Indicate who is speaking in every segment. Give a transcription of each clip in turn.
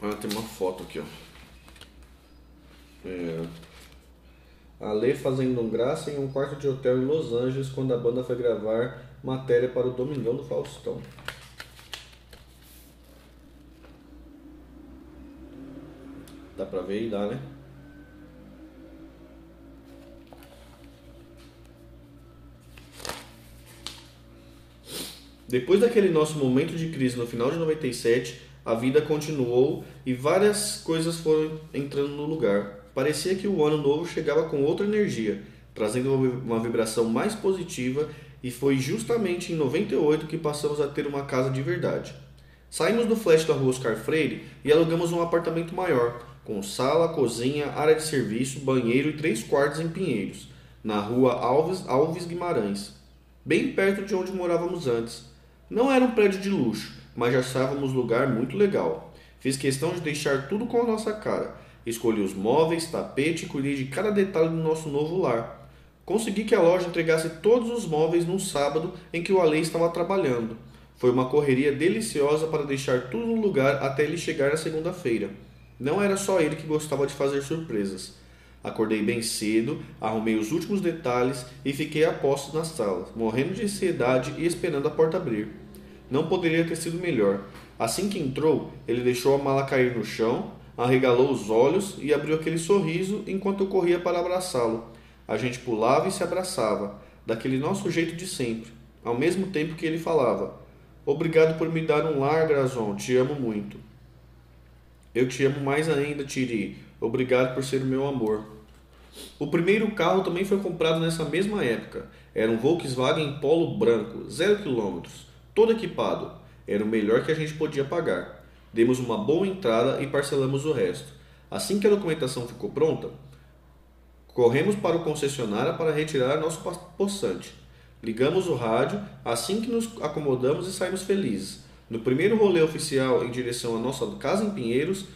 Speaker 1: Ah, tem uma foto aqui, ó. É. A Lê fazendo um graça em um quarto de hotel em Los Angeles quando a banda foi gravar matéria para o Domingão do Faustão. Dá pra ver aí? Dá, né? Depois daquele nosso momento de crise no final de 97, a vida continuou e várias coisas foram entrando no lugar. Parecia que o ano novo chegava com outra energia, trazendo uma vibração mais positiva, e foi justamente em 98 que passamos a ter uma casa de verdade. Saímos do flash da rua Oscar Freire e alugamos um apartamento maior, com sala, cozinha, área de serviço, banheiro e três quartos em Pinheiros, na rua Alves, Alves Guimarães, bem perto de onde morávamos antes. Não era um prédio de luxo, mas já achávamos lugar muito legal. Fiz questão de deixar tudo com a nossa cara. Escolhi os móveis, tapete e cuidei de cada detalhe do nosso novo lar. Consegui que a loja entregasse todos os móveis num sábado em que o Ale estava trabalhando. Foi uma correria deliciosa para deixar tudo no lugar até ele chegar na segunda-feira. Não era só ele que gostava de fazer surpresas. Acordei bem cedo, arrumei os últimos detalhes e fiquei a posto na sala, morrendo de ansiedade e esperando a porta abrir. Não poderia ter sido melhor. Assim que entrou, ele deixou a mala cair no chão, arregalou os olhos e abriu aquele sorriso enquanto eu corria para abraçá-lo. A gente pulava e se abraçava, daquele nosso jeito de sempre, ao mesmo tempo que ele falava: Obrigado por me dar um lar, Grazon, te amo muito. Eu te amo mais ainda, Tiri. Obrigado por ser o meu amor. O primeiro carro também foi comprado nessa mesma época. Era um Volkswagen Polo branco, zero quilômetros, todo equipado. Era o melhor que a gente podia pagar. Demos uma boa entrada e parcelamos o resto. Assim que a documentação ficou pronta, corremos para o concessionário para retirar nosso poçante. Ligamos o rádio assim que nos acomodamos e saímos felizes. No primeiro rolê oficial em direção à nossa casa em Pinheiros,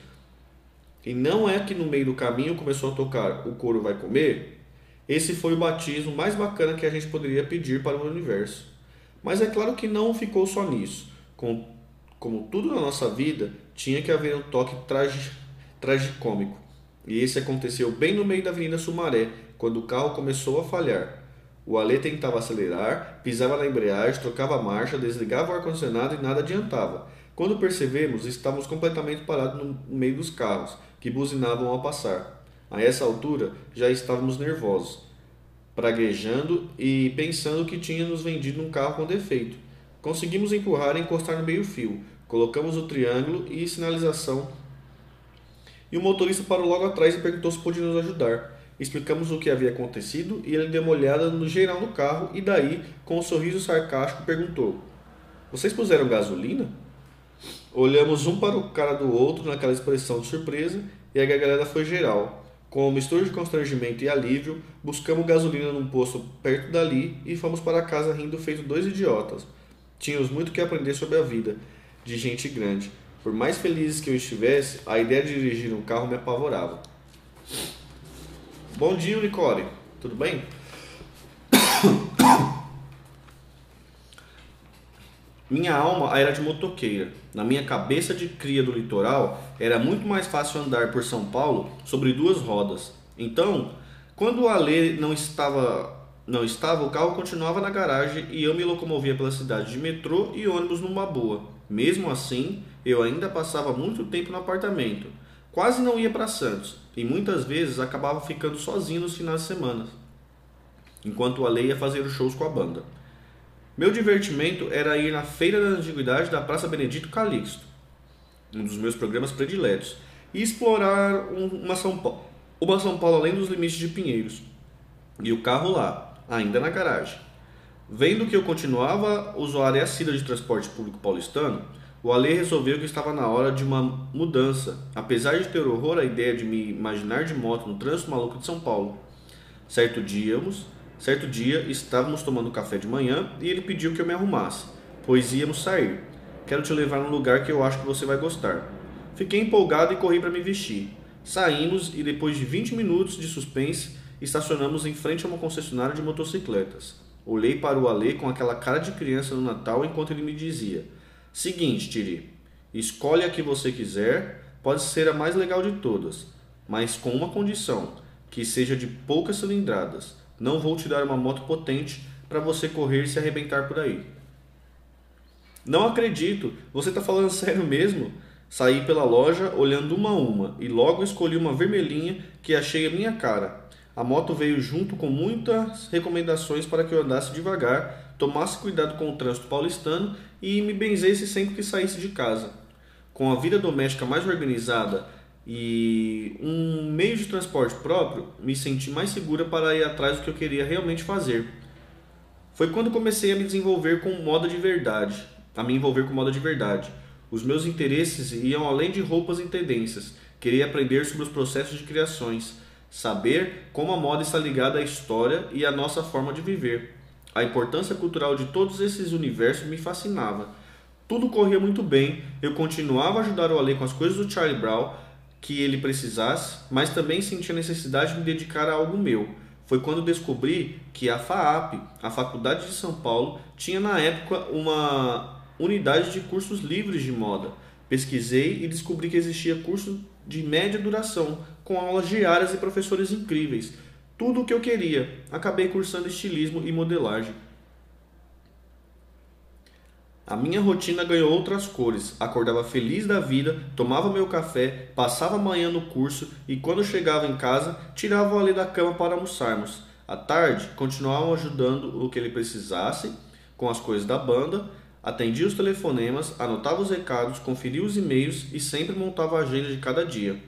Speaker 1: e não é que no meio do caminho começou a tocar O Couro Vai Comer. Esse foi o batismo mais bacana que a gente poderia pedir para o universo. Mas é claro que não ficou só nisso. Com, como tudo na nossa vida, tinha que haver um toque tragi, tragicômico. E esse aconteceu bem no meio da Avenida Sumaré, quando o carro começou a falhar. O Ale tentava acelerar, pisava na embreagem, trocava a marcha, desligava o ar-condicionado e nada adiantava. Quando percebemos, estávamos completamente parados no meio dos carros, que buzinavam ao passar. A essa altura, já estávamos nervosos, praguejando e pensando que tinha nos vendido um carro com defeito. Conseguimos empurrar e encostar no meio-fio. Colocamos o triângulo e sinalização. E o motorista parou logo atrás e perguntou se podia nos ajudar. Explicamos o que havia acontecido e ele deu uma olhada no geral no carro e daí, com um sorriso sarcástico, perguntou: Vocês puseram gasolina? Olhamos um para o cara do outro naquela expressão de surpresa e a gargalhada foi geral. Com uma mistura de constrangimento e alívio, buscamos gasolina num posto perto dali e fomos para casa rindo feito dois idiotas. Tínhamos muito que aprender sobre a vida de gente grande. Por mais felizes que eu estivesse, a ideia de dirigir um carro me apavorava. Bom dia, Nicole. Tudo bem? Minha alma era de motoqueira. Na minha cabeça de cria do litoral, era muito mais fácil andar por São Paulo sobre duas rodas. Então, quando o Alê não estava, não estava, o carro continuava na garagem e eu me locomovia pela cidade de metrô e ônibus numa boa. Mesmo assim, eu ainda passava muito tempo no apartamento. Quase não ia para Santos e muitas vezes acabava ficando sozinho nos finais de semana, enquanto o Ale ia fazer os shows com a banda. Meu divertimento era ir na Feira da Antiguidade da Praça Benedito Calixto, um dos meus programas prediletos, e explorar uma São Paulo, uma São Paulo além dos limites de Pinheiros. E o carro lá, ainda na garagem. Vendo que eu continuava usuário assíduo de transporte público paulistano, o Ale resolveu que estava na hora de uma mudança, apesar de ter horror à ideia de me imaginar de moto no trânsito maluco de São Paulo. Certo dia, Certo dia, estávamos tomando café de manhã e ele pediu que eu me arrumasse, pois íamos sair. Quero te levar num lugar que eu acho que você vai gostar. Fiquei empolgado e corri para me vestir. Saímos e depois de 20 minutos de suspense, estacionamos em frente a uma concessionária de motocicletas. Olhei para o Alê com aquela cara de criança no Natal enquanto ele me dizia: Seguinte, Tiri, escolhe a que você quiser, pode ser a mais legal de todas, mas com uma condição, que seja de poucas cilindradas. Não vou te dar uma moto potente para você correr e se arrebentar por aí. Não acredito, você está falando sério mesmo? Saí pela loja olhando uma a uma e logo escolhi uma vermelhinha que achei a minha cara. A moto veio junto com muitas recomendações para que eu andasse devagar, tomasse cuidado com o trânsito paulistano e me benzesse sempre que saísse de casa. Com a vida doméstica mais organizada e um meio de transporte próprio, me senti mais segura para ir atrás do que eu queria realmente fazer. Foi quando comecei a me desenvolver com moda de verdade, a me envolver com moda de verdade. Os meus interesses iam além de roupas e tendências. Queria aprender sobre os processos de criações, saber como a moda está ligada à história e à nossa forma de viver. A importância cultural de todos esses universos me fascinava. Tudo corria muito bem, eu continuava a ajudar o Ale com as coisas do Charlie Brown que ele precisasse, mas também sentia necessidade de me dedicar a algo meu. Foi quando descobri que a FAAP, a Faculdade de São Paulo, tinha na época uma unidade de cursos livres de moda. Pesquisei e descobri que existia curso de média duração, com aulas diárias e professores incríveis. Tudo o que eu queria. Acabei cursando estilismo e modelagem. A minha rotina ganhou outras cores. Acordava feliz da vida, tomava meu café, passava a manhã no curso e quando chegava em casa, tirava ali da cama para almoçarmos. À tarde, continuava ajudando o que ele precisasse com as coisas da banda, atendia os telefonemas, anotava os recados, conferia os e-mails e sempre montava a agenda de cada dia.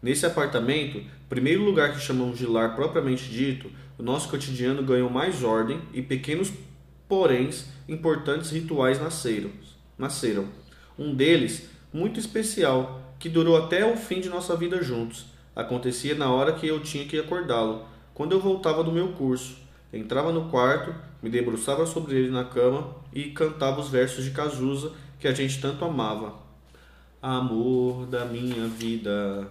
Speaker 1: Nesse apartamento, primeiro lugar que chamamos de lar propriamente dito, o nosso cotidiano ganhou mais ordem e pequenos poréns importantes rituais nasceram. nasceram. Um deles, muito especial, que durou até o fim de nossa vida juntos. Acontecia na hora que eu tinha que acordá-lo, quando eu voltava do meu curso. Entrava no quarto, me debruçava sobre ele na cama e cantava os versos de Cazuza que a gente tanto amava. Amor da minha vida,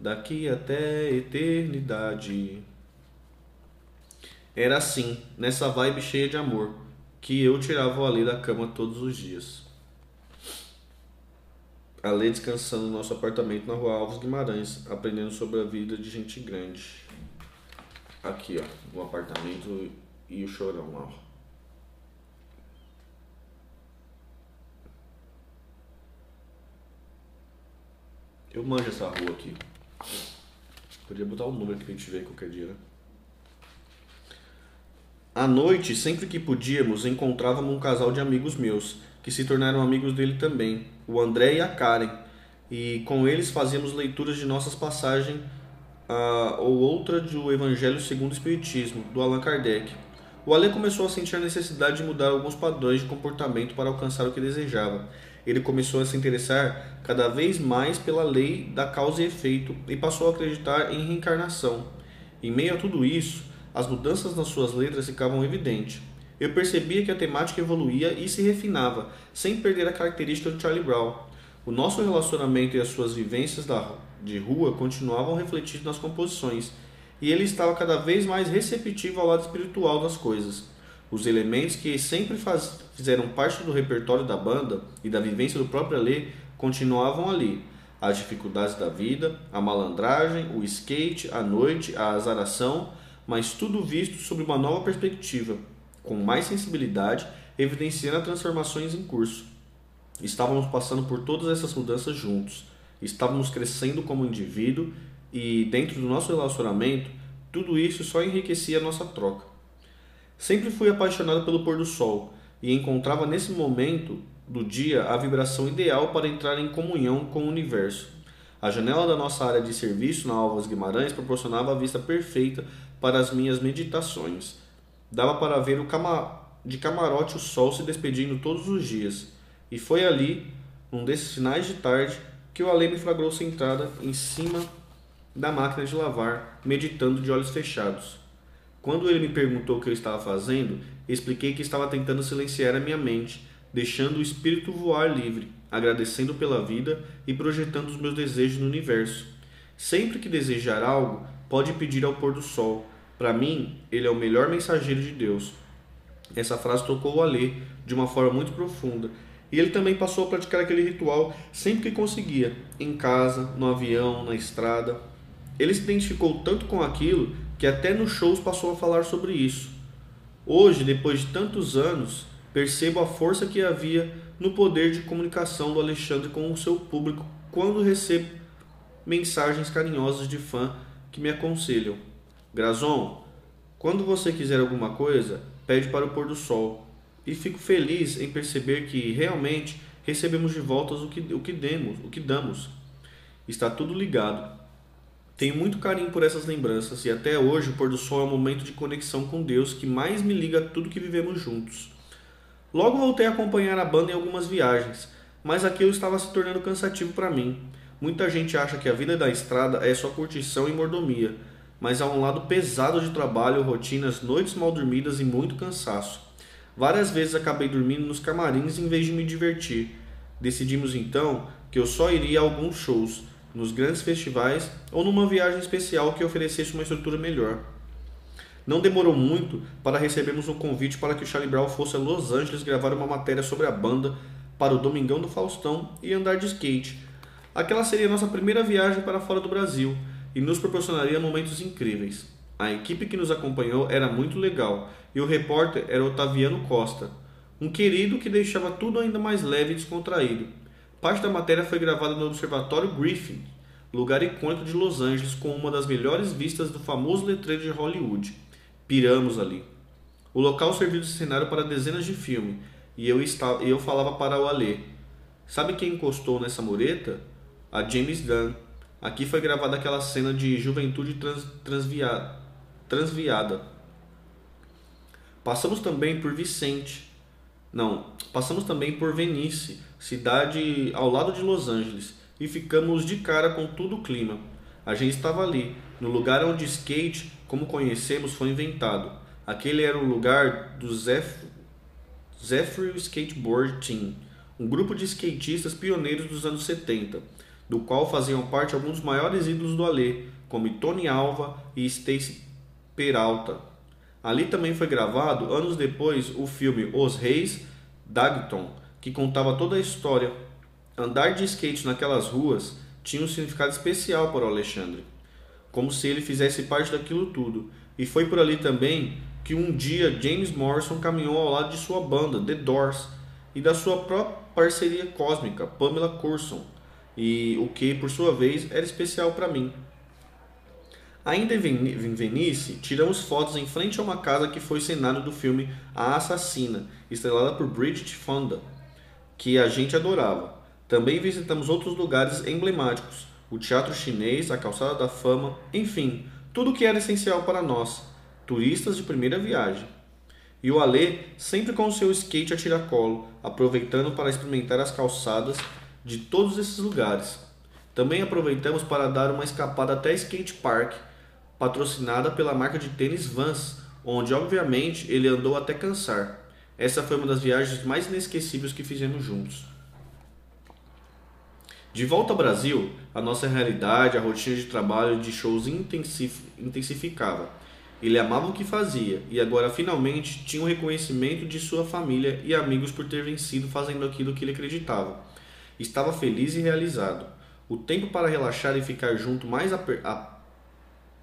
Speaker 1: daqui até a eternidade. Era assim, nessa vibe cheia de amor que eu tirava o Ale da cama todos os dias. Ale descansando no nosso apartamento na rua Alves Guimarães, aprendendo sobre a vida de gente grande. Aqui, ó, o apartamento e o chorão ó. Eu manjo essa rua aqui. Podia botar um número aqui pra gente ver qualquer dia, né? À noite, sempre que podíamos, encontrávamos um casal de amigos meus, que se tornaram amigos dele também, o André e a Karen, e com eles fazíamos leituras de nossas passagens uh, ou outra do Evangelho segundo o Espiritismo, do Allan Kardec. O Ale começou a sentir a necessidade de mudar alguns padrões de comportamento para alcançar o que desejava. Ele começou a se interessar cada vez mais pela lei da causa e efeito e passou a acreditar em reencarnação. Em meio a tudo isso, as mudanças nas suas letras ficavam evidentes. Eu percebia que a temática evoluía e se refinava, sem perder a característica do Charlie Brown. O nosso relacionamento e as suas vivências de rua continuavam refletidos nas composições, e ele estava cada vez mais receptivo ao lado espiritual das coisas. Os elementos que sempre faz, fizeram parte do repertório da banda e da vivência do próprio Alê continuavam ali. As dificuldades da vida, a malandragem, o skate, a noite, a azaração, mas tudo visto sob uma nova perspectiva, com mais sensibilidade, evidenciando as transformações em curso. Estávamos passando por todas essas mudanças juntos, estávamos crescendo como indivíduo e, dentro do nosso relacionamento, tudo isso só enriquecia a nossa troca. Sempre fui apaixonado pelo pôr do sol e encontrava nesse momento do dia a vibração ideal para entrar em comunhão com o universo. A janela da nossa área de serviço na Alvas Guimarães proporcionava a vista perfeita para as minhas meditações. Dava para ver o cama de camarote o sol se despedindo todos os dias. E foi ali, num desses finais de tarde, que o Ale me flagrou sentada em cima da máquina de lavar, meditando de olhos fechados. Quando ele me perguntou o que eu estava fazendo, expliquei que estava tentando silenciar a minha mente, deixando o espírito voar livre, agradecendo pela vida e projetando os meus desejos no universo. Sempre que desejar algo, pode pedir ao pôr do sol, para mim, ele é o melhor mensageiro de Deus. Essa frase tocou o Alê de uma forma muito profunda E ele também passou a praticar aquele ritual sempre que conseguia, em casa, no avião, na estrada. Ele se identificou tanto com aquilo que até nos shows passou a falar sobre isso. Hoje, depois de tantos anos, percebo a força que havia no poder de comunicação do Alexandre com o seu público quando recebo mensagens carinhosas de fã que me aconselham: Grazon, quando você quiser alguma coisa, pede para o pôr do sol. E fico feliz em perceber que realmente recebemos de volta o que, o que demos, o que damos. Está tudo ligado. Tenho muito carinho por essas lembranças e até hoje o pôr do sol é um momento de conexão com Deus que mais me liga a tudo que vivemos juntos. Logo voltei a acompanhar a banda em algumas viagens, mas aquilo estava se tornando cansativo para mim. Muita gente acha que a vida da estrada é só curtição e mordomia, mas há um lado pesado de trabalho, rotinas, noites mal dormidas e muito cansaço. Várias vezes acabei dormindo nos camarins em vez de me divertir. Decidimos então que eu só iria a alguns shows, nos grandes festivais ou numa viagem especial que oferecesse uma estrutura melhor. Não demorou muito para recebermos um convite para que o Charlie Brown fosse a Los Angeles gravar uma matéria sobre a banda para o Domingão do Faustão e andar de skate. Aquela seria nossa primeira viagem para fora do Brasil e nos proporcionaria momentos incríveis. A equipe que nos acompanhou era muito legal e o repórter era Otaviano Costa, um querido que deixava tudo ainda mais leve e descontraído. Parte da matéria foi gravada no Observatório Griffin, lugar icônico de Los Angeles com uma das melhores vistas do famoso letreiro de Hollywood. Piramos ali. O local serviu de cenário para dezenas de filmes e eu, estava, eu falava para o Alê. Sabe quem encostou nessa mureta? A James Gunn. Aqui foi gravada aquela cena de juventude trans, transviada, transviada. Passamos também por Vicente. Não, passamos também por Venice, cidade ao lado de Los Angeles, e ficamos de cara com todo o clima. A gente estava ali, no lugar onde skate, como conhecemos, foi inventado. Aquele era o lugar do Zephyr Skateboard Team, um grupo de skatistas pioneiros dos anos 70, do qual faziam parte alguns dos maiores ídolos do Alê, como Tony Alva e Stacy Peralta. Ali também foi gravado, anos depois, o filme Os Reis Dagton, que contava toda a história. Andar de skate naquelas ruas tinha um significado especial para o Alexandre, como se ele fizesse parte daquilo tudo. E foi por ali também que um dia James Morrison caminhou ao lado de sua banda, The Doors, e da sua própria parceria cósmica, Pamela Curson, e o que, por sua vez, era especial para mim. Ainda em Venice, tiramos fotos em frente a uma casa que foi cenário do filme A Assassina, estrelada por Bridget Fonda que a gente adorava. Também visitamos outros lugares emblemáticos, o Teatro Chinês, a Calçada da Fama, enfim, tudo que era essencial para nós, turistas de primeira viagem. E o Alê sempre com o seu skate a tiracolo, aproveitando para experimentar as calçadas de todos esses lugares. Também aproveitamos para dar uma escapada até Skate Park, patrocinada pela marca de tênis Vans, onde obviamente ele andou até cansar. Essa foi uma das viagens mais inesquecíveis que fizemos juntos. De volta ao Brasil, a nossa realidade, a rotina de trabalho de shows intensificava. Ele amava o que fazia e agora finalmente tinha o reconhecimento de sua família e amigos por ter vencido fazendo aquilo que ele acreditava. Estava feliz e realizado. O tempo para relaxar e ficar junto mais, aper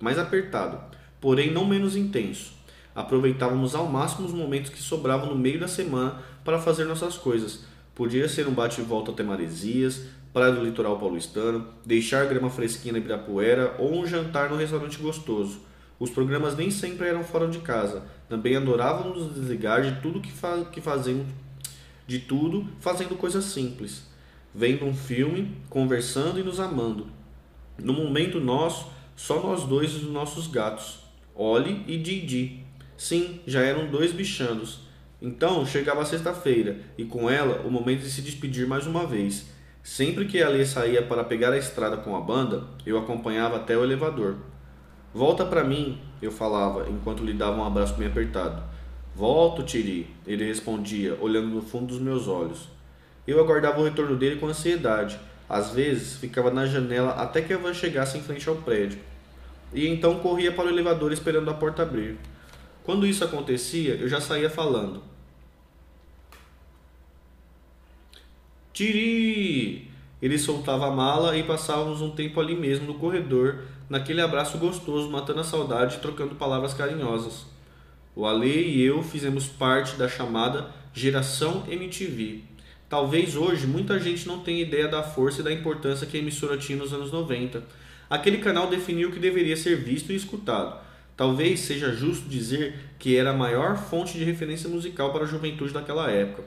Speaker 1: mais apertado, porém não menos intenso. Aproveitávamos ao máximo os momentos que sobravam no meio da semana para fazer nossas coisas. Podia ser um bate-volta até Maresias, praia do litoral paulistano, deixar grama fresquinha na Ibirapuera ou um jantar no restaurante gostoso. Os programas nem sempre eram fora de casa. Também adorávamos desligar de tudo que, fa que fazemos, de tudo fazendo coisas simples. Vendo um filme, conversando e nos amando. No momento nosso, só nós dois e os nossos gatos, Oli e Didi. Sim, já eram dois bichanos. Então chegava a sexta-feira e com ela o momento de se despedir mais uma vez. Sempre que ela saía para pegar a estrada com a banda, eu acompanhava até o elevador. Volta para mim, eu falava enquanto lhe dava um abraço bem apertado. Volto, Tiri, ele respondia, olhando no fundo dos meus olhos. Eu aguardava o retorno dele com ansiedade. Às vezes, ficava na janela até que a van chegasse em frente ao prédio. E então corria para o elevador esperando a porta abrir. Quando isso acontecia, eu já saía falando. Tiri! Ele soltava a mala e passávamos um tempo ali mesmo no corredor, naquele abraço gostoso, matando a saudade e trocando palavras carinhosas. O Ale e eu fizemos parte da chamada Geração MTV. Talvez hoje muita gente não tenha ideia da força e da importância que a emissora tinha nos anos 90. Aquele canal definiu o que deveria ser visto e escutado. Talvez seja justo dizer que era a maior fonte de referência musical para a juventude daquela época.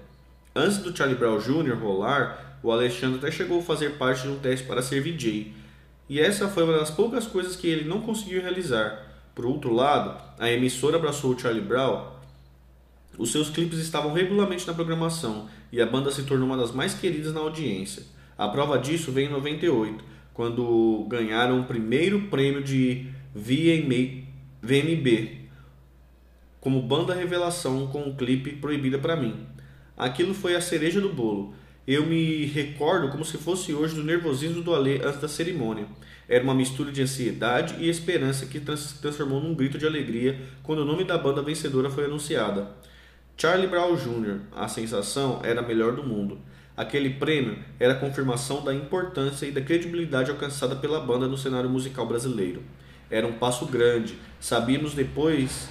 Speaker 1: Antes do Charlie Brown Jr. rolar, o Alexandre até chegou a fazer parte de um teste para ser VJ. E essa foi uma das poucas coisas que ele não conseguiu realizar. Por outro lado, a emissora abraçou o Charlie Brown. Os seus clipes estavam regularmente na programação e a banda se tornou uma das mais queridas na audiência. A prova disso veio em 98, quando ganharam o primeiro prêmio de VMA, VMB como banda revelação com o clipe Proibida para mim. Aquilo foi a cereja do bolo. Eu me recordo como se fosse hoje do nervosismo do Alê antes da cerimônia. Era uma mistura de ansiedade e esperança que se transformou num grito de alegria quando o nome da banda vencedora foi anunciada. Charlie Brown Jr., a sensação era a melhor do mundo. Aquele prêmio era a confirmação da importância e da credibilidade alcançada pela banda no cenário musical brasileiro. Era um passo grande. Sabíamos depois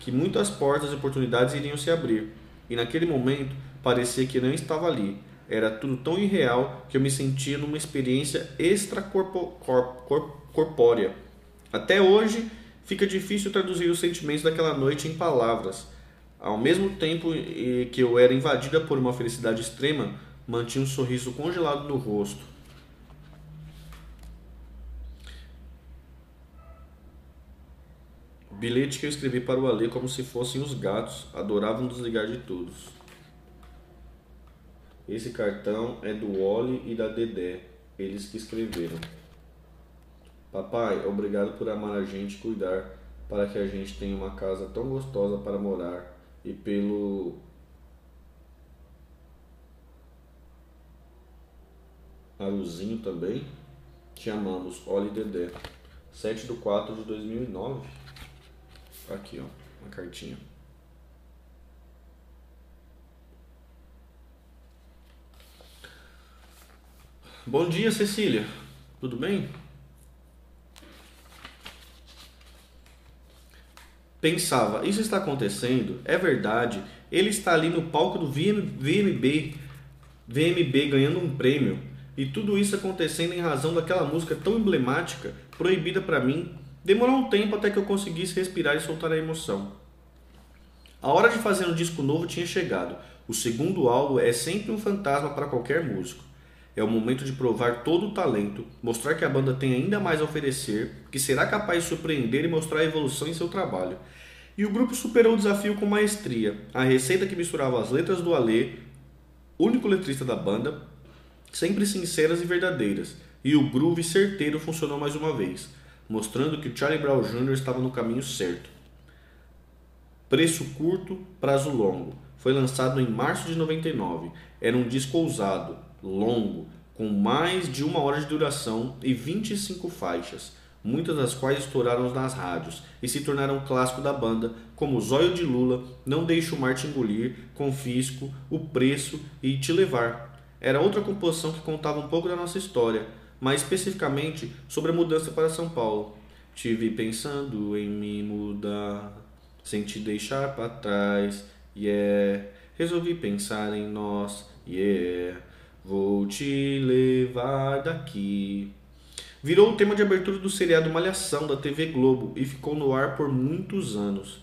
Speaker 1: que muitas portas e oportunidades iriam se abrir. E naquele momento parecia que não estava ali era tudo tão irreal que eu me sentia numa experiência extracorpórea. Até hoje, fica difícil traduzir os sentimentos daquela noite em palavras. Ao mesmo tempo que eu era invadida por uma felicidade extrema, mantinha um sorriso congelado no rosto. Bilhete que eu escrevi para o Alê como se fossem os gatos, adoravam desligar de todos. Esse cartão é do Oli e da Dedé, eles que escreveram. Papai, obrigado por amar a gente e cuidar para que a gente tenha uma casa tão gostosa para morar e pelo Aruzinho também. Te amamos, Oli Dedé. 7 de 4 de 2009. Aqui, ó, uma cartinha. Bom dia, Cecília. Tudo bem? Pensava, isso está acontecendo? É verdade. Ele está ali no palco do VMB, VMB ganhando um prêmio. E tudo isso acontecendo em razão daquela música tão emblemática, proibida para mim. Demorou um tempo até que eu conseguisse respirar e soltar a emoção. A hora de fazer um disco novo tinha chegado. O segundo álbum é sempre um fantasma para qualquer músico. É o momento de provar todo o talento, mostrar que a banda tem ainda mais a oferecer, que será capaz de surpreender e mostrar a evolução em seu trabalho. E o grupo superou o desafio com maestria. A receita que misturava as letras do Alê, único letrista da banda, sempre sinceras e verdadeiras, e o groove certeiro funcionou mais uma vez, mostrando que Charlie Brown Jr. estava no caminho certo. Preço curto, prazo longo. Foi lançado em março de 99. Era um disco ousado, longo, com mais de uma hora de duração e 25 faixas, muitas das quais estouraram nas rádios e se tornaram um clássico da banda, como Zóio de Lula, Não Deixe o Mar Te Engolir, Confisco, O Preço e Te Levar. Era outra composição que contava um pouco da nossa história, mais especificamente sobre a mudança para São Paulo. Tive pensando em me mudar, sem te deixar para trás, yeah. Resolvi pensar em nós, yeah. Vou te levar daqui. Virou o tema de abertura do seriado Malhação da TV Globo e ficou no ar por muitos anos.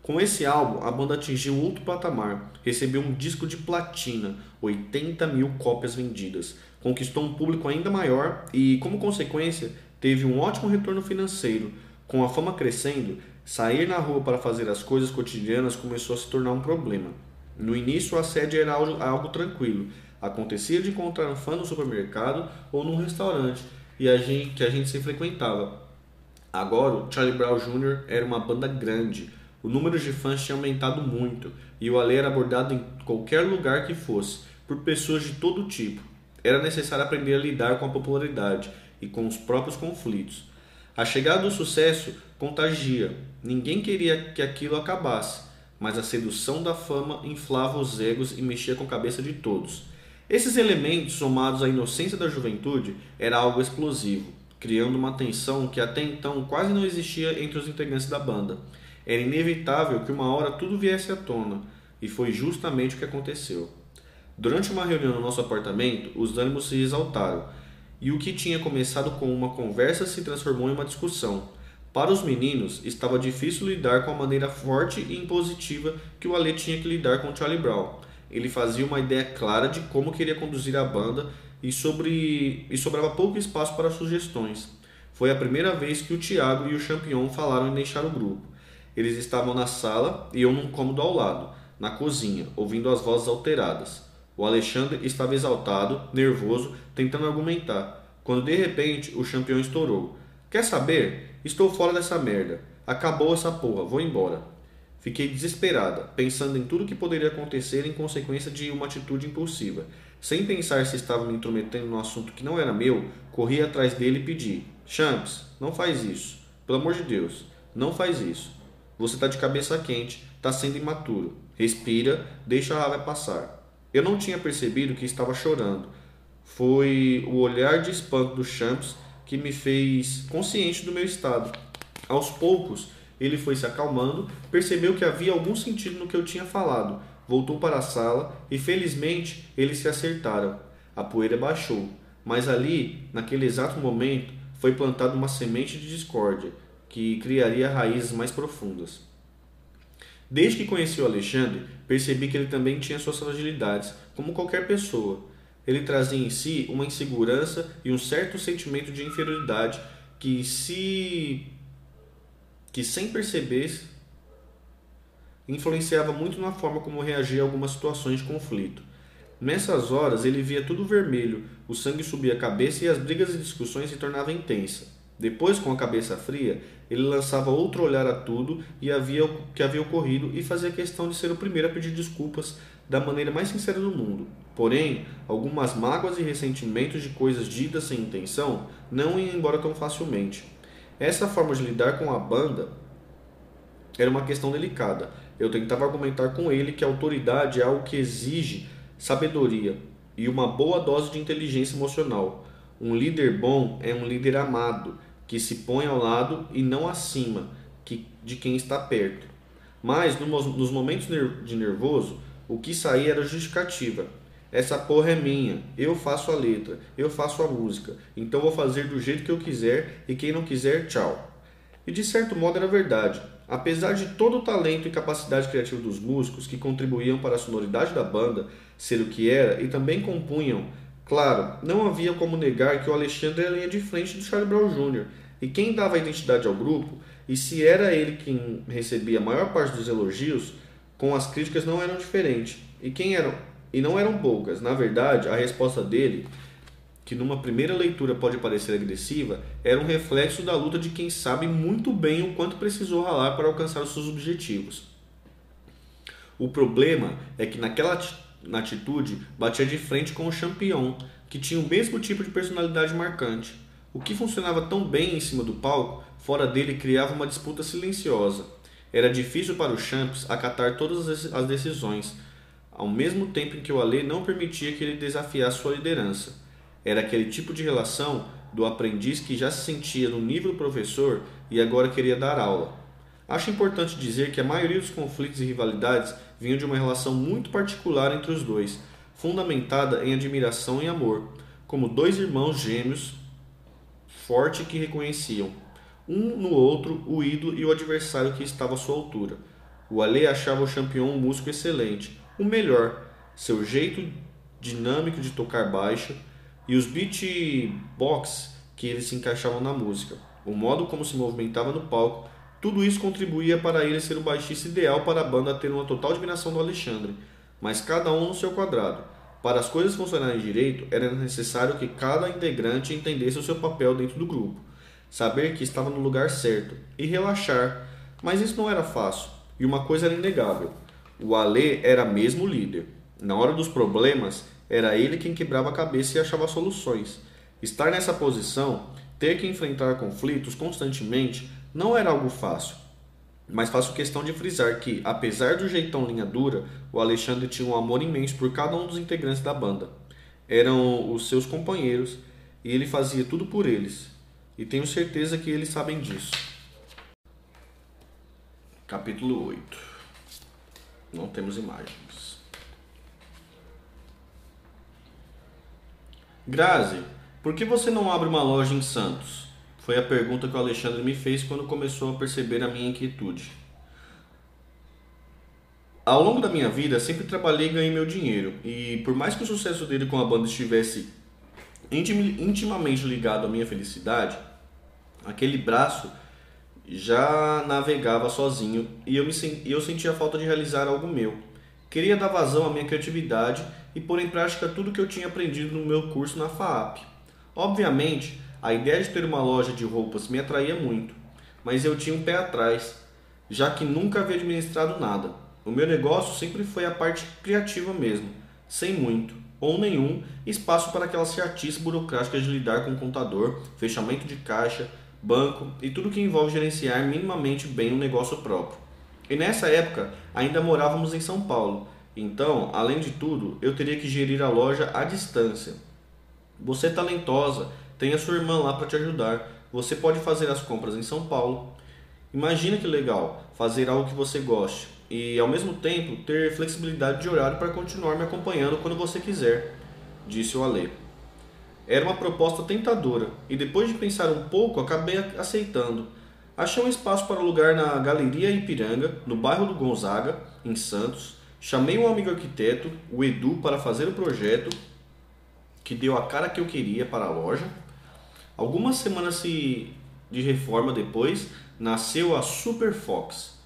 Speaker 1: Com esse álbum, a banda atingiu outro patamar, recebeu um disco de platina, 80 mil cópias vendidas, conquistou um público ainda maior e, como consequência, teve um ótimo retorno financeiro. Com a fama crescendo, sair na rua para fazer as coisas cotidianas começou a se tornar um problema. No início, a sede era algo, algo tranquilo, Acontecia de encontrar um fã no supermercado ou num restaurante e a gente, que a gente se frequentava. Agora, o Charlie Brown Jr. era uma banda grande. O número de fãs tinha aumentado muito e o Ale era abordado em qualquer lugar que fosse, por pessoas de todo tipo. Era necessário aprender a lidar com a popularidade e com os próprios conflitos. A chegada do sucesso contagia. Ninguém queria que aquilo acabasse, mas a sedução da fama inflava os egos e mexia com a cabeça de todos. Esses elementos, somados à inocência da juventude, era algo explosivo, criando uma tensão que até então quase não existia entre os integrantes da banda. Era inevitável que uma hora tudo viesse à tona, e foi justamente o que aconteceu. Durante uma reunião no nosso apartamento, os ânimos se exaltaram, e o que tinha começado com uma conversa se transformou em uma discussão. Para os meninos, estava difícil lidar com a maneira forte e impositiva que o Ale tinha que lidar com Charlie Brown ele fazia uma ideia clara de como queria conduzir a banda e, sobre, e sobrava pouco espaço para sugestões. Foi a primeira vez que o Thiago e o Champion falaram em deixar o grupo. Eles estavam na sala e eu num cômodo ao lado, na cozinha, ouvindo as vozes alteradas. O Alexandre estava exaltado, nervoso, tentando argumentar, quando de repente o Champion estourou. Quer saber? Estou fora dessa merda. Acabou essa porra, vou embora. Fiquei desesperada, pensando em tudo que poderia acontecer em consequência de uma atitude impulsiva. Sem pensar se estava me intrometendo num assunto que não era meu, corri atrás dele e pedi: Champs, não faz isso. Pelo amor de Deus, não faz isso. Você está de cabeça quente, está sendo imaturo. Respira, deixa a raiva passar. Eu não tinha percebido que estava chorando. Foi o olhar de espanto do Champs que me fez consciente do meu estado. Aos poucos, ele foi se acalmando, percebeu que havia algum sentido no que eu tinha falado, voltou para a sala e felizmente eles se acertaram. A poeira baixou, mas ali, naquele exato momento, foi plantada uma semente de discórdia que criaria raízes mais profundas. Desde que conheci o Alexandre, percebi que ele também tinha suas fragilidades, como qualquer pessoa. Ele trazia em si uma insegurança e um certo sentimento de inferioridade que, se que sem perceber influenciava muito na forma como reagia a algumas situações de conflito. Nessas horas ele via tudo vermelho, o sangue subia a cabeça e as brigas e discussões se tornavam intensas. Depois, com a cabeça fria, ele lançava outro olhar a tudo e havia que havia ocorrido e fazia questão de ser o primeiro a pedir desculpas da maneira mais sincera do mundo. Porém, algumas mágoas e ressentimentos de coisas ditas sem intenção não iam embora tão facilmente. Essa forma de lidar com a banda era uma questão delicada. Eu tentava argumentar com ele que a autoridade é algo que exige sabedoria e uma boa dose de inteligência emocional. Um líder bom é um líder amado, que se põe ao lado e não acima que, de quem está perto. Mas nos momentos de nervoso, o que saía era justificativa. Essa porra é minha. Eu faço a letra, eu faço a música. Então vou fazer do jeito que eu quiser e quem não quiser, tchau. E de certo modo era verdade. Apesar de todo o talento e capacidade criativa dos músicos que contribuíam para a sonoridade da banda ser o que era e também compunham, claro, não havia como negar que o Alexandre era a linha de frente do Charlie Brown Jr. E quem dava a identidade ao grupo, e se era ele quem recebia a maior parte dos elogios, com as críticas não eram diferentes. E quem eram e não eram poucas. Na verdade, a resposta dele, que numa primeira leitura pode parecer agressiva, era um reflexo da luta de quem sabe muito bem o quanto precisou ralar para alcançar os seus objetivos. O problema é que naquela na atitude batia de frente com o campeão, que tinha o mesmo tipo de personalidade marcante. O que funcionava tão bem em cima do palco, fora dele criava uma disputa silenciosa. Era difícil para o Champs acatar todas as decisões, ao mesmo tempo em que o Alê não permitia que ele desafiasse sua liderança. Era aquele tipo de relação do aprendiz que já se sentia no nível do professor e agora queria dar aula. Acho importante dizer que a maioria dos conflitos e rivalidades vinham de uma relação muito particular entre os dois, fundamentada em admiração e amor, como dois irmãos gêmeos forte que reconheciam um no outro o ídolo e o adversário que estava à sua altura. O Ale achava o campeão um músico excelente, o melhor, seu jeito dinâmico de tocar baixo e os beatbox que eles se encaixavam na música, o modo como se movimentava no palco, tudo isso contribuía para ele ser o baixista ideal para a banda ter uma total admiração do Alexandre, mas cada um no seu quadrado. Para as coisas funcionarem direito, era necessário que cada integrante entendesse o seu papel dentro do grupo, saber que estava no lugar certo e relaxar, mas isso não era fácil, e uma coisa era inegável o Alê era mesmo líder. Na hora dos problemas, era ele quem quebrava a cabeça e achava soluções. Estar nessa posição, ter que enfrentar conflitos constantemente, não era algo fácil. Mas faço questão de frisar que, apesar do jeitão linha dura, o Alexandre tinha um amor imenso por cada um dos integrantes da banda. eram os seus companheiros e ele fazia tudo por eles. E tenho certeza que eles sabem disso. Capítulo 8 Não temos imagens. Grazi, por que você não abre uma loja em Santos? Foi a pergunta que o Alexandre me fez quando começou a perceber a minha inquietude. Ao longo da minha vida, sempre trabalhei e ganhei meu dinheiro, e por mais que o sucesso dele com a banda estivesse intimamente ligado à minha felicidade, aquele braço já navegava sozinho e eu, me, eu sentia falta de realizar algo meu. Queria dar vazão à minha criatividade e pôr em prática tudo que eu tinha aprendido no meu curso na FAAP. Obviamente, a ideia de ter uma loja de roupas me atraía muito, mas eu tinha um pé atrás, já que nunca havia administrado nada. O meu negócio sempre foi a parte criativa mesmo, sem muito ou nenhum espaço para aquelas chatices burocráticas de lidar com contador, fechamento de caixa, banco e tudo que envolve gerenciar minimamente bem um negócio próprio. E nessa época ainda morávamos em São Paulo, então, além de tudo, eu teria que gerir a loja à distância. Você é talentosa, tem a sua irmã lá para te ajudar. Você pode fazer as compras em São Paulo. Imagina que legal fazer algo que você goste e ao mesmo tempo ter flexibilidade de horário para continuar me acompanhando quando você quiser, disse o Alê. Era uma proposta tentadora e depois de pensar um pouco acabei aceitando. Achei um espaço para alugar na Galeria Ipiranga, no bairro do Gonzaga, em Santos. Chamei um amigo arquiteto, o Edu, para fazer o projeto que deu a cara que eu queria para a loja. Algumas semanas de reforma depois, nasceu a Super Fox,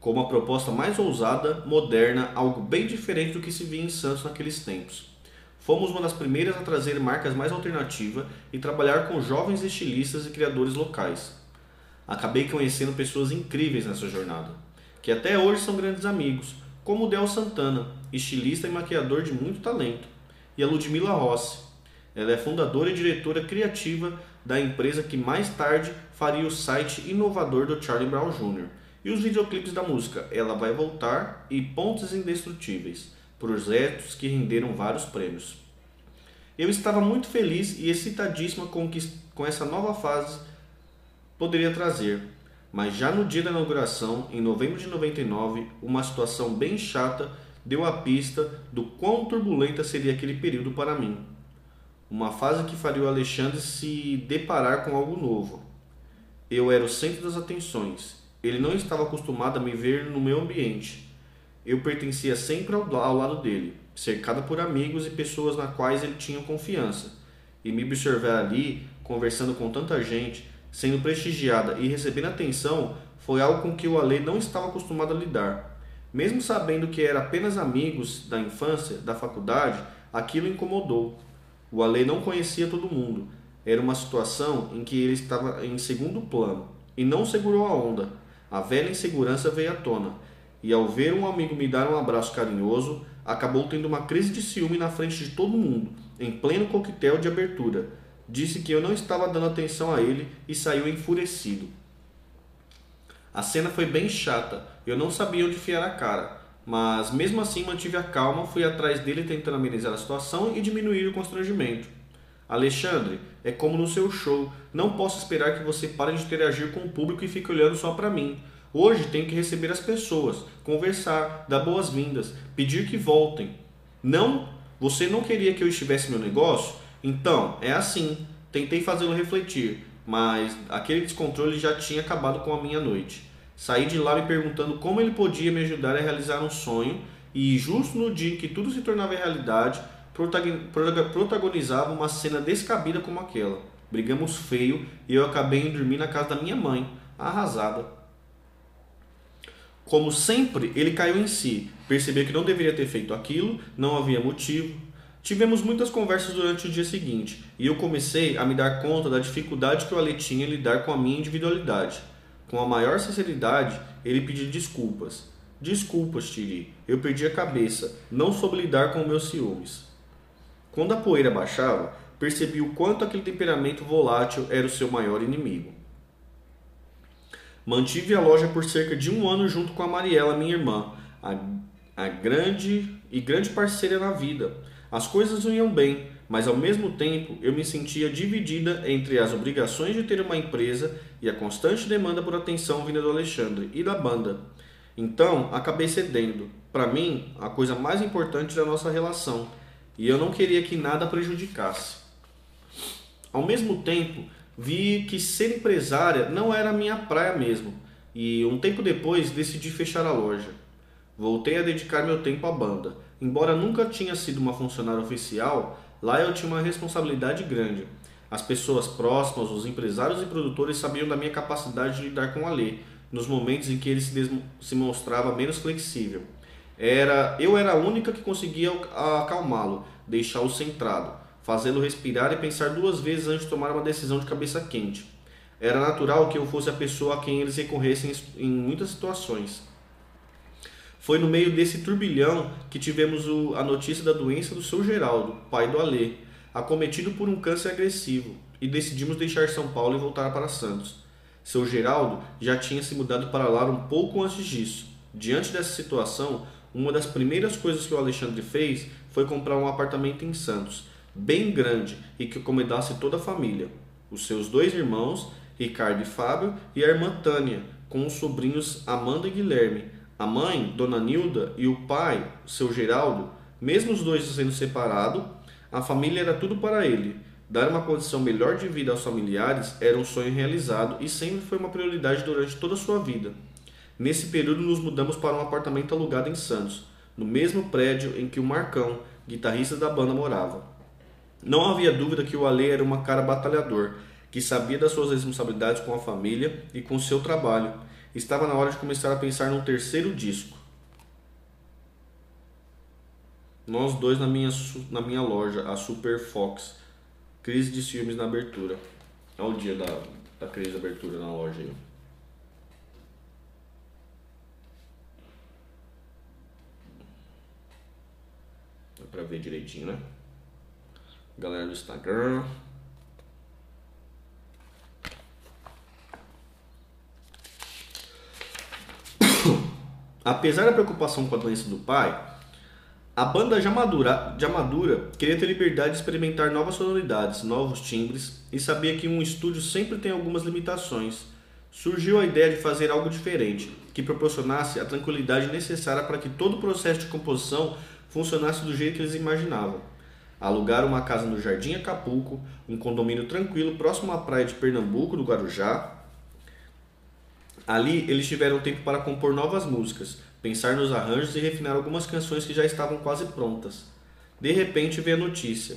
Speaker 1: com uma proposta mais ousada, moderna, algo bem diferente do que se via em Santos naqueles tempos. Fomos uma das primeiras a trazer marcas mais alternativas e trabalhar com jovens estilistas e criadores locais. Acabei conhecendo pessoas incríveis nessa jornada, que até hoje são grandes amigos, como o Del Santana, estilista e maquiador de muito talento, e a Ludmila Rossi. Ela é fundadora e diretora criativa da empresa que mais tarde faria o site inovador do Charlie Brown Jr. e os videoclipes da música Ela Vai Voltar e Pontes Indestrutíveis projetos que renderam vários prêmios. Eu estava muito feliz e excitadíssima com que com essa nova fase poderia trazer, mas já no dia da inauguração, em novembro de 99, uma situação bem chata deu a pista do quão turbulenta seria aquele período para mim. Uma fase que faria o Alexandre se deparar com algo novo. Eu era o centro das atenções. Ele não estava acostumado a me ver no meu ambiente eu pertencia sempre ao, ao lado dele, cercado por amigos e pessoas na quais ele tinha confiança. E me observar ali, conversando com tanta gente, sendo prestigiada e recebendo atenção, foi algo com que o Ale não estava acostumado a lidar. Mesmo sabendo que era apenas amigos da infância, da faculdade, aquilo incomodou. O Ale não conhecia todo mundo. Era uma situação em que ele estava em segundo plano e não segurou a onda. A velha insegurança veio à tona e ao ver um amigo me dar um abraço carinhoso, acabou tendo uma crise de ciúme na frente de todo mundo, em pleno coquetel de abertura. Disse que eu não estava dando atenção a ele e saiu enfurecido. A cena foi bem chata, eu não sabia onde fiar a cara, mas mesmo assim mantive a calma, fui atrás dele tentando amenizar a situação e diminuir o constrangimento. Alexandre, é como no seu show, não posso esperar que você pare de interagir com o público e fique olhando só para mim. Hoje tenho que receber as pessoas, conversar, dar boas-vindas, pedir que voltem. Não, você não queria que eu estivesse no negócio? Então, é assim. Tentei fazê-lo refletir, mas aquele descontrole já tinha acabado com a minha noite. Saí de lá me perguntando como ele podia me ajudar a realizar um sonho e, justo no dia em que tudo se tornava realidade, protagonizava uma cena descabida como aquela. Brigamos feio e eu acabei em dormir na casa da minha mãe, arrasada. Como sempre, ele caiu em si, percebeu que não deveria ter feito aquilo, não havia motivo. Tivemos muitas conversas durante o dia seguinte e eu comecei a me dar conta da dificuldade que o Ale tinha em lidar com a minha individualidade. Com a maior sinceridade, ele pediu desculpas. Desculpas, Tiri. Eu perdi a cabeça. Não soube lidar com meus ciúmes. Quando a poeira baixava, percebi o quanto aquele temperamento volátil era o seu maior inimigo. Mantive a loja por cerca de um ano junto com a Mariela, minha irmã, a, a grande e grande parceira na vida. As coisas iam bem, mas ao mesmo tempo eu me sentia dividida entre as obrigações de ter uma empresa e a constante demanda por atenção vinda do Alexandre e da banda. Então, acabei cedendo. Para mim, a coisa mais importante era a nossa relação, e eu não queria que nada prejudicasse. Ao mesmo tempo, vi que ser empresária não era minha praia mesmo, e um tempo depois decidi fechar a loja. Voltei a dedicar meu tempo à banda. Embora nunca tinha sido uma funcionária oficial, lá eu tinha uma responsabilidade grande. As pessoas próximas, os empresários e produtores sabiam da minha capacidade de lidar com a lei, nos momentos em que ele se, se mostrava menos flexível. Era, eu era a única que conseguia acalmá-lo, deixá-lo centrado, fazê-lo respirar e pensar duas vezes antes de tomar uma decisão de cabeça quente. Era natural que eu fosse a pessoa a quem eles recorressem em muitas situações. Foi no meio desse turbilhão que tivemos o, a notícia da doença do seu Geraldo, pai do Alê, acometido por um câncer agressivo, e decidimos deixar São Paulo e voltar para Santos. Seu Geraldo já tinha se mudado para lá um pouco antes disso. Diante dessa situação, uma das primeiras coisas que o Alexandre fez foi comprar um apartamento em Santos, bem grande e que acomodasse toda a família. Os seus dois irmãos, Ricardo e Fábio, e a irmã Tânia, com os sobrinhos Amanda e Guilherme. A mãe, Dona Nilda, e o pai, seu Geraldo, mesmo os dois sendo separados, a família era tudo para ele. Dar uma condição melhor de vida aos familiares era um sonho realizado e sempre foi uma prioridade durante toda a sua vida. Nesse período, nos mudamos para um apartamento alugado em Santos, no mesmo prédio em que o Marcão, guitarrista da banda, morava. Não havia dúvida que o Ale era uma cara batalhador, que sabia das suas responsabilidades com a família e com seu trabalho. Estava na hora de começar a pensar num terceiro disco. Nós dois na minha, na minha loja, a Super Fox. Crise de ciúmes na abertura. Olha o dia da, da crise de abertura na loja aí. para ver direitinho, né? Galera do Instagram. Apesar da preocupação com a doença do pai, a banda já madura, já madura queria ter liberdade de experimentar novas sonoridades, novos timbres e sabia que um estúdio sempre tem algumas limitações. Surgiu a ideia de fazer algo diferente, que proporcionasse a tranquilidade necessária para que todo o processo de composição funcionasse do jeito que eles imaginavam. Alugaram uma casa no Jardim Acapulco, um condomínio tranquilo próximo à praia de Pernambuco, do Guarujá. Ali eles tiveram tempo para compor novas músicas, pensar nos arranjos e refinar algumas canções que já estavam quase prontas. De repente veio a notícia.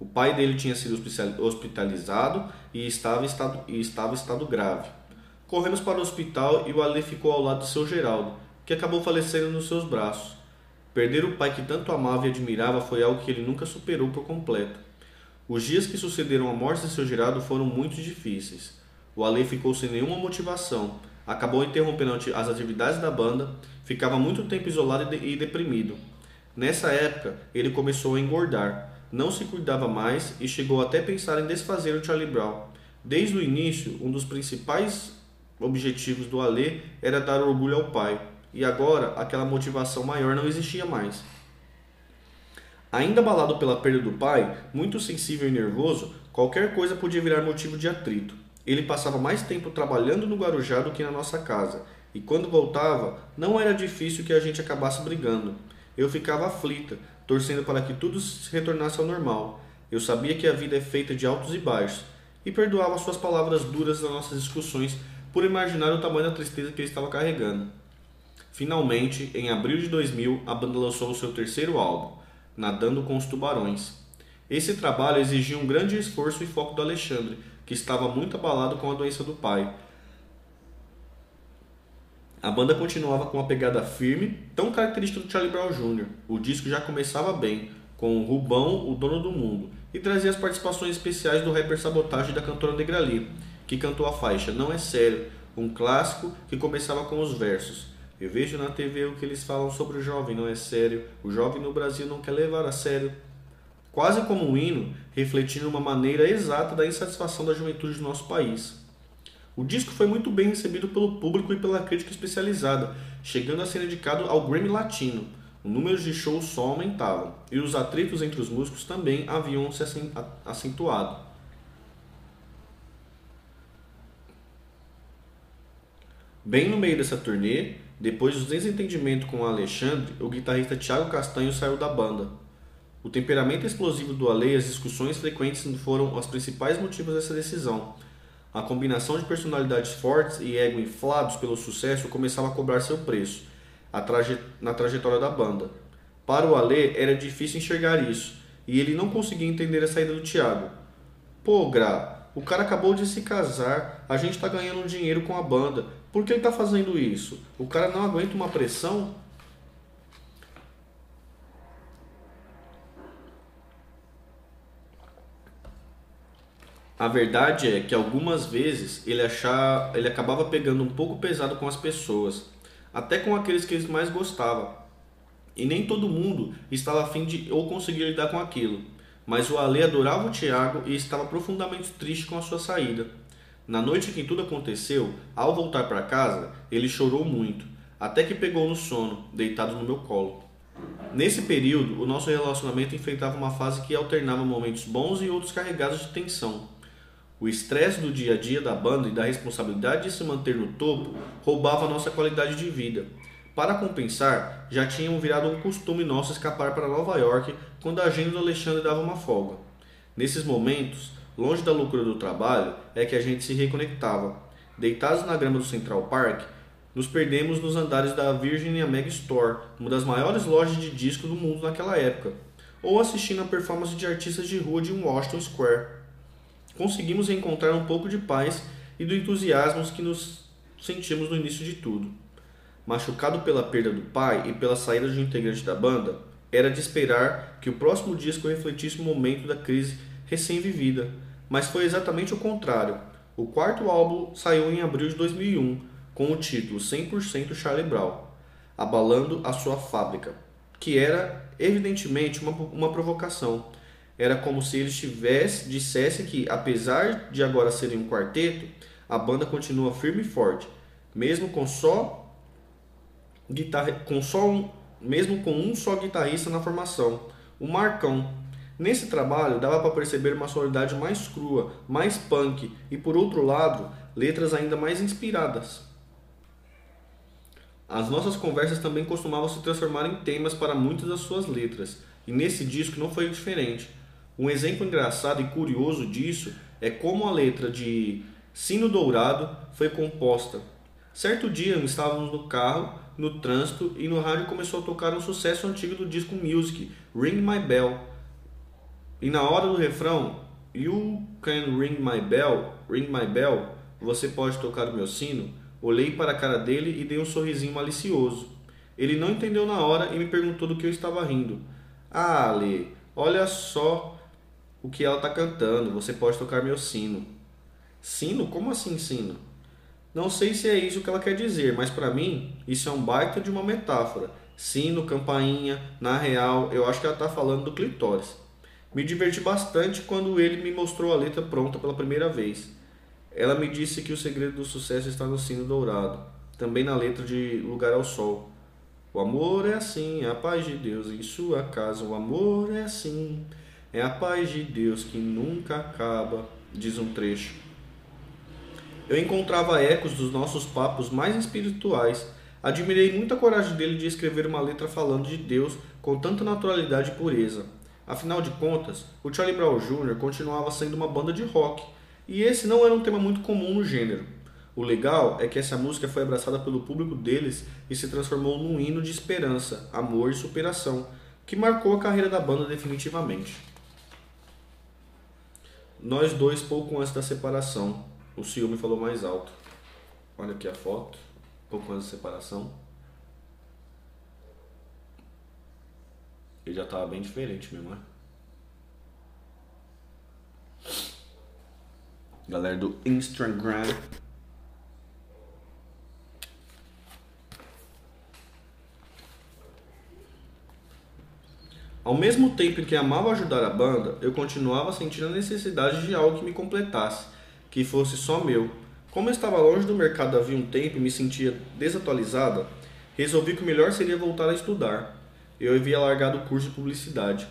Speaker 1: O pai dele tinha sido hospitalizado e estava em estado, e estava em estado grave. Corremos para o hospital e o Ale ficou ao lado de seu Geraldo, que acabou falecendo nos seus braços. Perder o pai que tanto amava e admirava foi algo que ele nunca superou por completo. Os dias que sucederam a morte de seu Geraldo foram muito difíceis. O Ale ficou sem nenhuma motivação, acabou interrompendo as atividades da banda, ficava muito tempo isolado e deprimido. Nessa época, ele começou a engordar, não se cuidava mais e chegou até pensar em desfazer o Charlie Brown. Desde o início, um dos principais objetivos do Ale era dar orgulho ao pai, e agora aquela motivação maior não existia mais. Ainda abalado pela perda do pai, muito sensível e nervoso, qualquer coisa podia virar motivo de atrito. Ele passava mais tempo trabalhando no Guarujá do que na nossa casa, e quando voltava, não era difícil que a gente acabasse brigando. Eu ficava aflita, torcendo para que tudo se retornasse ao normal. Eu sabia que a vida é feita de altos e baixos, e perdoava suas palavras duras nas nossas discussões por imaginar o tamanho da tristeza que ele estava carregando. Finalmente, em abril de 2000, a banda lançou o seu terceiro álbum, Nadando com os Tubarões. Esse trabalho exigiu um grande esforço e foco do Alexandre, que estava muito abalado com a doença do pai. A banda continuava com uma pegada firme, tão característica do Charlie Brown Jr. O disco já começava bem, com o Rubão, o dono do mundo, e trazia as participações especiais do rapper Sabotage e da cantora Negrali, que cantou a faixa Não é Sério, um clássico que começava com os versos. Eu vejo na TV o que eles falam sobre o jovem, não é sério. O jovem no Brasil não quer levar a sério. Quase como um hino, refletindo uma maneira exata da insatisfação da juventude do nosso país. O disco foi muito bem recebido pelo público e pela crítica especializada, chegando a ser indicado ao Grammy Latino. O número de shows só aumentava, e os atritos entre os músicos também haviam se acentuado. Bem no meio dessa turnê, depois do desentendimento com o Alexandre, o guitarrista Thiago Castanho saiu da banda. O temperamento explosivo do Ale e as discussões frequentes foram os principais motivos dessa decisão. A combinação de personalidades fortes e ego inflados pelo sucesso começava a cobrar seu preço traje na trajetória da banda. Para o Ale era difícil enxergar isso, e ele não conseguia entender a saída do Thiago. Pô, Gra, o cara acabou de se casar, a gente tá ganhando dinheiro com a banda. Por que ele tá fazendo isso? O cara não aguenta uma pressão? A verdade é que algumas vezes ele, achava, ele acabava pegando um pouco pesado com as pessoas, até com aqueles que ele mais gostava. E nem todo mundo estava afim de ou conseguia lidar com aquilo. Mas o Ale adorava o Tiago e estava profundamente triste com a sua saída. Na noite em que tudo aconteceu, ao voltar para casa, ele chorou muito, até que pegou no sono, deitado no meu colo. Nesse período, o nosso relacionamento enfrentava uma fase que alternava momentos bons e outros carregados de tensão. O estresse do dia a dia da banda e da responsabilidade de se manter no topo roubava nossa qualidade de vida. Para compensar, já tinham virado um costume nosso escapar para Nova York quando a agenda do Alexandre dava uma folga. Nesses momentos, longe da loucura do trabalho, é que a gente se reconectava. Deitados na grama do Central Park, nos perdemos nos andares da Virginia Meg Store, uma das maiores lojas de disco do mundo naquela época, ou assistindo a performance de artistas de rua de Washington Square conseguimos encontrar um pouco de paz e do entusiasmo que nos sentimos no início de tudo. Machucado pela perda do pai e pela saída de um integrante da banda, era de esperar que o próximo disco refletisse o momento da crise recém-vivida, mas foi exatamente o contrário. O quarto álbum saiu em abril de 2001, com o título 100% Charlie Brown, abalando a sua fábrica, que era evidentemente uma, uma provocação era como se eles tivesse, dissessem que, apesar de agora serem um quarteto, a banda continua firme e forte, mesmo com só guitarra, com só um, mesmo com um só guitarrista na formação, o Marcão. Nesse trabalho dava para perceber uma sonoridade mais crua, mais punk e por outro lado, letras ainda mais inspiradas. As nossas conversas também costumavam se transformar em temas para muitas das suas letras, e nesse disco não foi diferente. Um exemplo engraçado e curioso disso é como a letra de Sino Dourado foi composta. Certo dia estávamos no carro, no trânsito, e no rádio começou a tocar um sucesso antigo do disco Music, Ring My Bell. E na hora do refrão, You can ring my bell, ring my bell, você pode tocar o meu sino, olhei para a cara dele e dei um sorrisinho malicioso. Ele não entendeu na hora e me perguntou do que eu estava rindo. Ah, Ale, olha só o que ela está cantando. Você pode tocar meu sino. Sino? Como assim sino? Não sei se é isso que ela quer dizer, mas para mim isso é um baita de uma metáfora. Sino, campainha, na real, eu acho que ela está falando do clitóris. Me diverti bastante quando ele me mostrou a letra pronta pela primeira vez. Ela me disse que o segredo do sucesso está no sino dourado, também na letra de Lugar ao Sol. O amor é assim, a paz de Deus em sua casa, o amor é assim. É a paz de Deus que nunca acaba, diz um trecho. Eu encontrava ecos dos nossos papos mais espirituais. Admirei muito a coragem dele de escrever uma letra falando de Deus com tanta naturalidade e pureza. Afinal de contas, o Charlie Brown Jr. continuava sendo uma banda de rock, e esse não era um tema muito comum no gênero. O legal é que essa música foi abraçada pelo público deles e se transformou num hino de esperança, amor e superação, que marcou a carreira da banda definitivamente. Nós dois, pouco antes da separação, o ciúme falou mais alto. Olha aqui a foto, pouco antes da separação. Ele já estava bem diferente mesmo, né? Galera do Instagram. Ao mesmo tempo em que amava ajudar a banda, eu continuava sentindo a necessidade de algo que me completasse, que fosse só meu. Como eu estava longe do mercado havia um tempo e me sentia desatualizada, resolvi que o melhor seria voltar a estudar. Eu havia largado o curso de publicidade.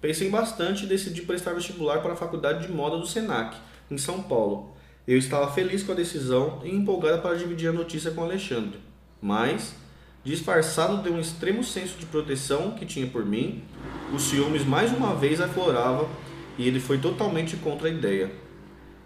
Speaker 1: Pensei bastante e decidi prestar vestibular para a faculdade de moda do Senac, em São Paulo. Eu estava feliz com a decisão e empolgada para dividir a notícia com Alexandre. Mas, disfarçado de um extremo senso de proteção que tinha por mim, os ciúmes mais uma vez aflorava e ele foi totalmente contra a ideia.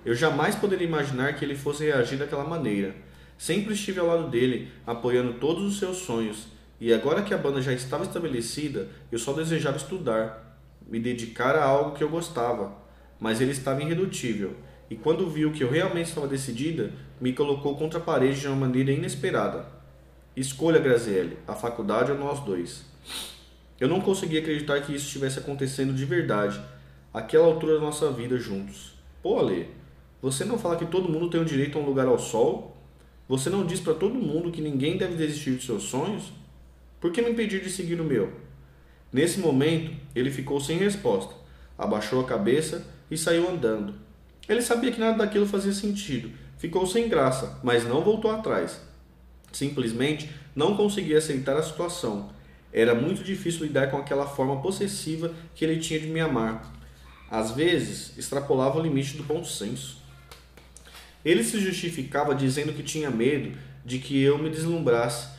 Speaker 1: Eu jamais poderia imaginar que ele fosse reagir daquela maneira. Sempre estive ao lado dele, apoiando todos os seus sonhos, e agora que a banda já estava estabelecida, eu só desejava estudar, me dedicar a algo que eu gostava. Mas ele estava irredutível, e quando viu que eu realmente estava decidida, me colocou contra a parede de uma maneira inesperada. Escolha, Graziele, a faculdade ou nós dois. Eu não conseguia acreditar que isso estivesse acontecendo de verdade, àquela altura da nossa vida juntos. Pô, Ale, você não fala que todo mundo tem o direito a um lugar ao sol? Você não diz para todo mundo que ninguém deve desistir de seus sonhos? Por que me impedir de seguir o meu? Nesse momento, ele ficou sem resposta, abaixou a cabeça e saiu andando. Ele sabia que nada daquilo fazia sentido, ficou sem graça, mas não voltou atrás. Simplesmente não conseguia aceitar a situação. Era muito difícil lidar com aquela forma possessiva que ele tinha de me amar. Às vezes, extrapolava o limite do bom senso. Ele se justificava dizendo que tinha medo de que eu me deslumbrasse,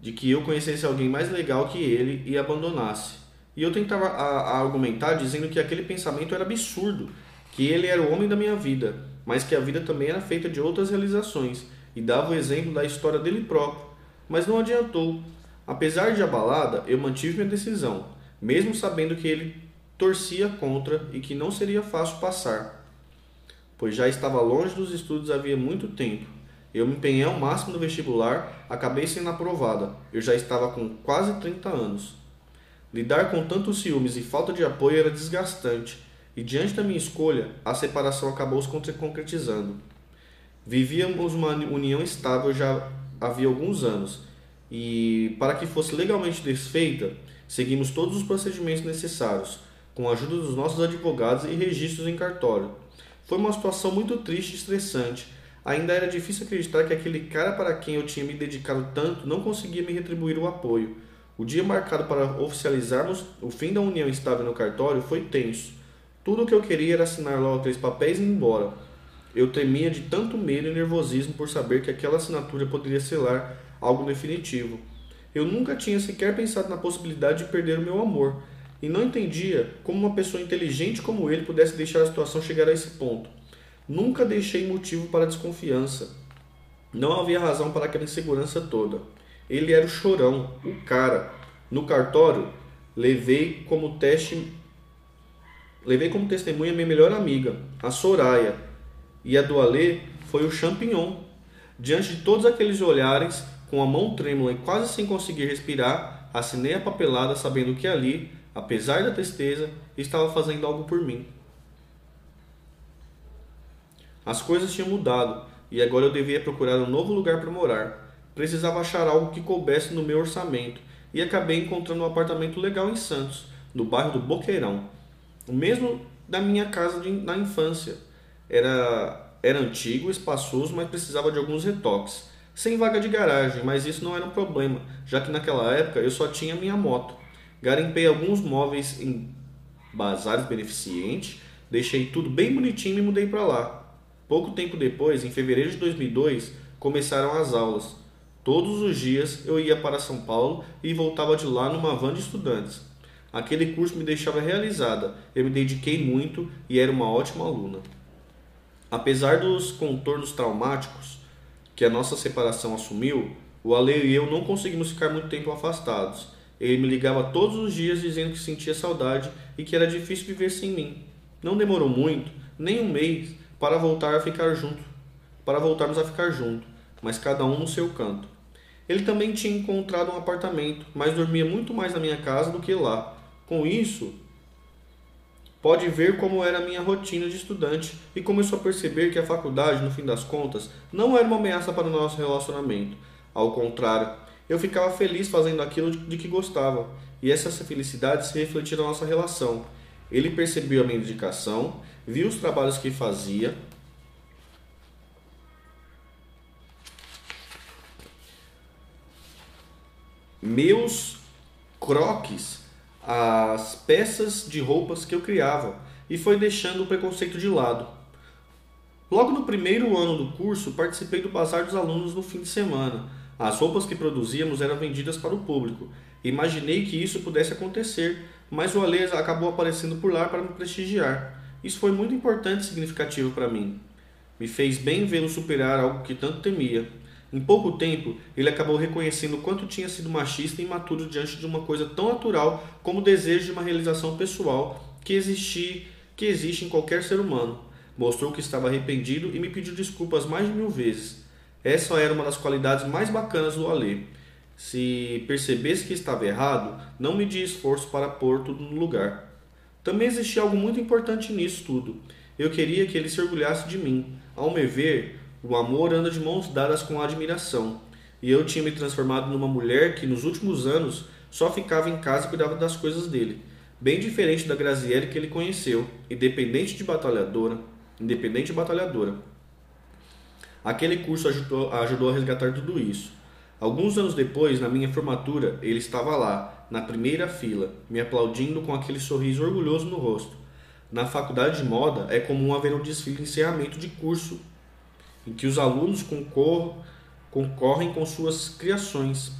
Speaker 1: de que eu conhecesse alguém mais legal que ele e abandonasse. E eu tentava a, a argumentar dizendo que aquele pensamento era absurdo, que ele era o homem da minha vida, mas que a vida também era feita de outras realizações, e dava o exemplo da história dele próprio. Mas não adiantou. Apesar de abalada, eu mantive minha decisão, mesmo sabendo que ele torcia contra e que não seria fácil passar pois já estava longe dos estudos havia muito tempo. Eu me empenhei ao máximo no vestibular, acabei sendo aprovada. Eu já estava com quase 30 anos. Lidar com tantos ciúmes e falta de apoio era desgastante, e diante da minha escolha, a separação acabou se concretizando. Vivíamos uma união estável já havia alguns anos, e para que fosse legalmente desfeita, seguimos todos os procedimentos necessários, com a ajuda dos nossos advogados e registros em cartório. Foi uma situação muito triste e estressante. Ainda era difícil acreditar que aquele cara para quem eu tinha me dedicado tanto não conseguia me retribuir o apoio. O dia marcado para oficializarmos o fim da união estável no cartório foi tenso. Tudo o que eu queria era assinar logo aqueles papéis e ir embora. Eu temia de tanto medo e nervosismo por saber que aquela assinatura poderia selar algo definitivo. Eu nunca tinha sequer pensado na possibilidade de perder o meu amor, e não entendia como uma pessoa inteligente como ele pudesse deixar a situação chegar a esse ponto. Nunca deixei motivo para desconfiança. Não havia razão para aquela insegurança toda. Ele era o chorão, o cara. No cartório, levei como teste levei como testemunha minha melhor amiga, a Soraya, e a do Alê foi o champignon. Diante de todos aqueles olhares, com a mão trêmula e quase sem conseguir respirar, assinei a papelada sabendo que ali apesar da tristeza, estava fazendo algo por mim. As coisas tinham mudado e agora eu devia procurar um novo lugar para morar. Precisava achar algo que coubesse no meu orçamento e acabei encontrando um apartamento legal em Santos, no bairro do Boqueirão, o mesmo da minha casa de, na infância. Era, era antigo, espaçoso, mas precisava de alguns retoques. Sem vaga de garagem, mas isso não era um problema, já que naquela época eu só tinha minha moto. Garimpei alguns móveis em bazares beneficentes, deixei tudo bem bonitinho e me mudei para lá. Pouco tempo depois, em fevereiro de 2002, começaram as aulas. Todos os dias eu ia para São Paulo e voltava de lá numa van de estudantes. Aquele curso me deixava realizada, eu me dediquei muito e era uma ótima aluna. Apesar dos contornos traumáticos que a nossa separação assumiu, o Ale e eu não conseguimos ficar muito tempo afastados. Ele me ligava todos os dias dizendo que sentia saudade e que era difícil viver sem mim. Não demorou muito, nem um mês, para voltar a ficar junto, para voltarmos a ficar junto, mas cada um no seu canto. Ele também tinha encontrado um apartamento, mas dormia muito mais na minha casa do que lá. Com isso, pode ver como era a minha rotina de estudante e começou a perceber que a faculdade, no fim das contas, não era uma ameaça para o nosso relacionamento. Ao contrário, eu ficava feliz fazendo aquilo de que gostava, e essa felicidade se refletia na nossa relação. Ele percebeu a minha dedicação, viu os trabalhos que fazia, meus croques as peças de roupas que eu criava e foi deixando o preconceito de lado. Logo no primeiro ano do curso, participei do bazar dos alunos no fim de semana. As roupas que produzíamos eram vendidas para o público. Imaginei que isso pudesse acontecer, mas o Alê acabou aparecendo por lá para me prestigiar. Isso foi muito importante e significativo para mim. Me fez bem vê-lo superar algo que tanto temia. Em pouco tempo, ele acabou reconhecendo o quanto tinha sido machista e imaturo diante de uma coisa tão natural como o desejo de uma realização pessoal que, existi, que existe em qualquer ser humano. Mostrou que estava arrependido e me pediu desculpas mais de mil vezes. Essa era uma das qualidades mais bacanas do Alê. Se percebesse que estava errado, não media esforço para pôr tudo no lugar. Também existia algo muito importante nisso tudo. Eu queria que ele se orgulhasse de mim. Ao me ver, o amor anda de mãos dadas com a admiração. E eu tinha me transformado numa mulher que nos últimos anos só ficava em casa e cuidava das coisas dele. Bem diferente da Graziele que ele conheceu, independente de batalhadora, independente e batalhadora. Aquele curso ajudou, ajudou a resgatar tudo isso. Alguns anos depois, na minha formatura, ele estava lá, na primeira fila, me aplaudindo com aquele sorriso orgulhoso no rosto. Na faculdade de moda é comum haver um desfile de encerramento de curso em que os alunos concorrem com suas criações.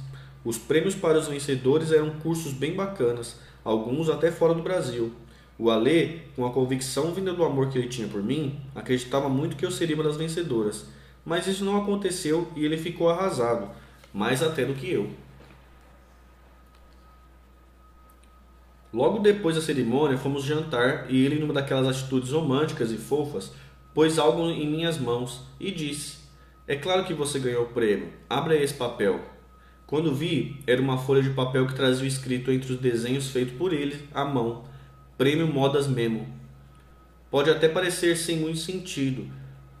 Speaker 1: Os prêmios para os vencedores eram cursos bem bacanas, alguns até fora do Brasil. O Alê, com a convicção vinda do amor que ele tinha por mim, acreditava muito que eu seria uma das vencedoras. Mas isso não aconteceu e ele ficou arrasado, mais até do que eu. Logo depois da cerimônia, fomos jantar e ele, numa daquelas atitudes românticas e fofas, pôs algo em minhas mãos e disse: É claro que você ganhou o prêmio. Abra esse papel. Quando vi, era uma folha de papel que trazia escrito entre os desenhos feitos por ele à mão: Prêmio Modas Memo. Pode até parecer sem muito sentido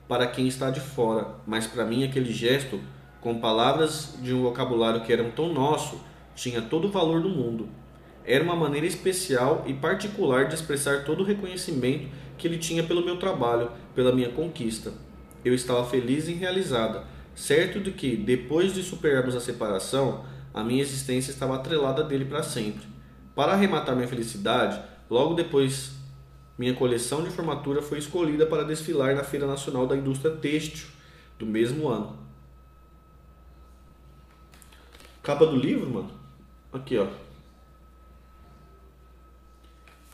Speaker 1: para quem está de fora, mas para mim aquele gesto, com palavras de um vocabulário que eram tão nosso, tinha todo o valor do mundo. Era uma maneira especial e particular de expressar todo o reconhecimento que ele tinha pelo meu trabalho, pela minha conquista. Eu estava feliz e realizada, certo de que, depois de superarmos a separação, a minha existência estava atrelada dele para sempre. Para arrematar minha felicidade, logo depois minha coleção de formatura foi escolhida para desfilar na Feira Nacional da Indústria Têxtil do mesmo ano. Capa do livro, mano? Aqui, ó.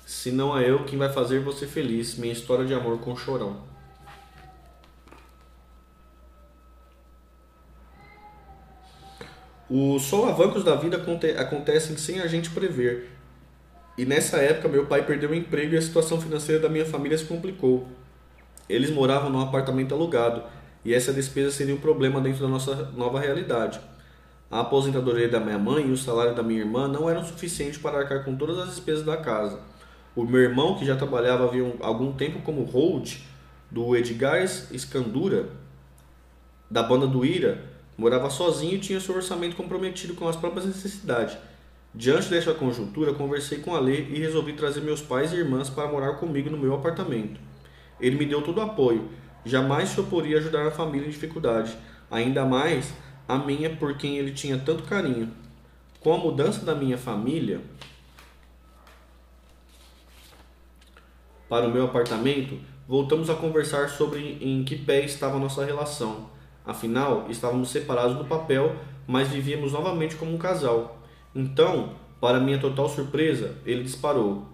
Speaker 1: Se não é eu quem vai fazer você feliz, minha história de amor com chorão. Os solavancos da vida acontecem sem a gente prever. E nessa época meu pai perdeu o emprego e a situação financeira da minha família se complicou. Eles moravam num apartamento alugado e essa despesa seria um problema dentro da nossa nova realidade. A aposentadoria da minha mãe e o salário da minha irmã não eram suficientes para arcar com todas as despesas da casa. O meu irmão, que já trabalhava havia algum tempo como hold do Edgar Escandura, da banda do Ira, morava sozinho e tinha seu orçamento comprometido com as próprias necessidades. Diante dessa conjuntura, conversei com a Lê e resolvi trazer meus pais e irmãs para morar comigo no meu apartamento. Ele me deu todo o apoio, jamais se oporia a ajudar a família em dificuldade, ainda mais a minha por quem ele tinha tanto carinho. Com a mudança da minha família, para o meu apartamento, voltamos a conversar sobre em que pé estava nossa relação. Afinal, estávamos separados no papel, mas vivíamos novamente como um casal. Então, para minha total surpresa, ele disparou: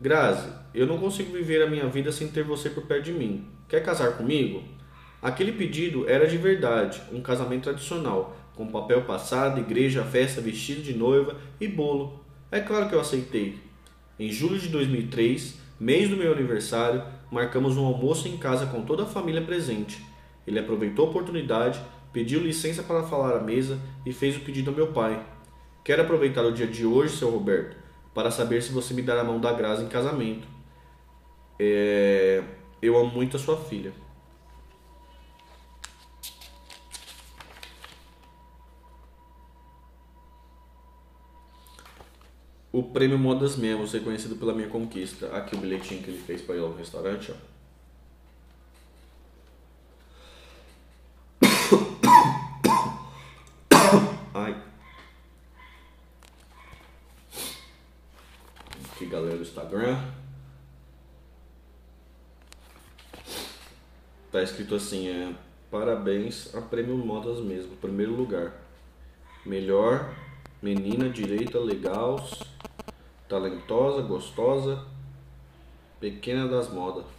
Speaker 1: Grazi, eu não consigo viver a minha vida sem ter você por perto de mim. Quer casar comigo? Aquele pedido era de verdade, um casamento tradicional, com papel passado, igreja, festa, vestido de noiva e bolo. É claro que eu aceitei. Em julho de 2003, mês do meu aniversário, marcamos um almoço em casa com toda a família presente. Ele aproveitou a oportunidade, pediu licença para falar à mesa e fez o pedido ao meu pai. Quero aproveitar o dia de hoje, seu Roberto, para saber se você me dará a mão da Graça em casamento. É... Eu amo muito a sua filha. O prêmio Modas Memos, reconhecido pela minha conquista. Aqui o bilhetinho que ele fez para ir ao restaurante, ó. Ai. galera do Instagram. Tá escrito assim, é parabéns a Prêmio Modas mesmo, primeiro lugar. Melhor menina direita, legal, talentosa, gostosa, pequena das modas.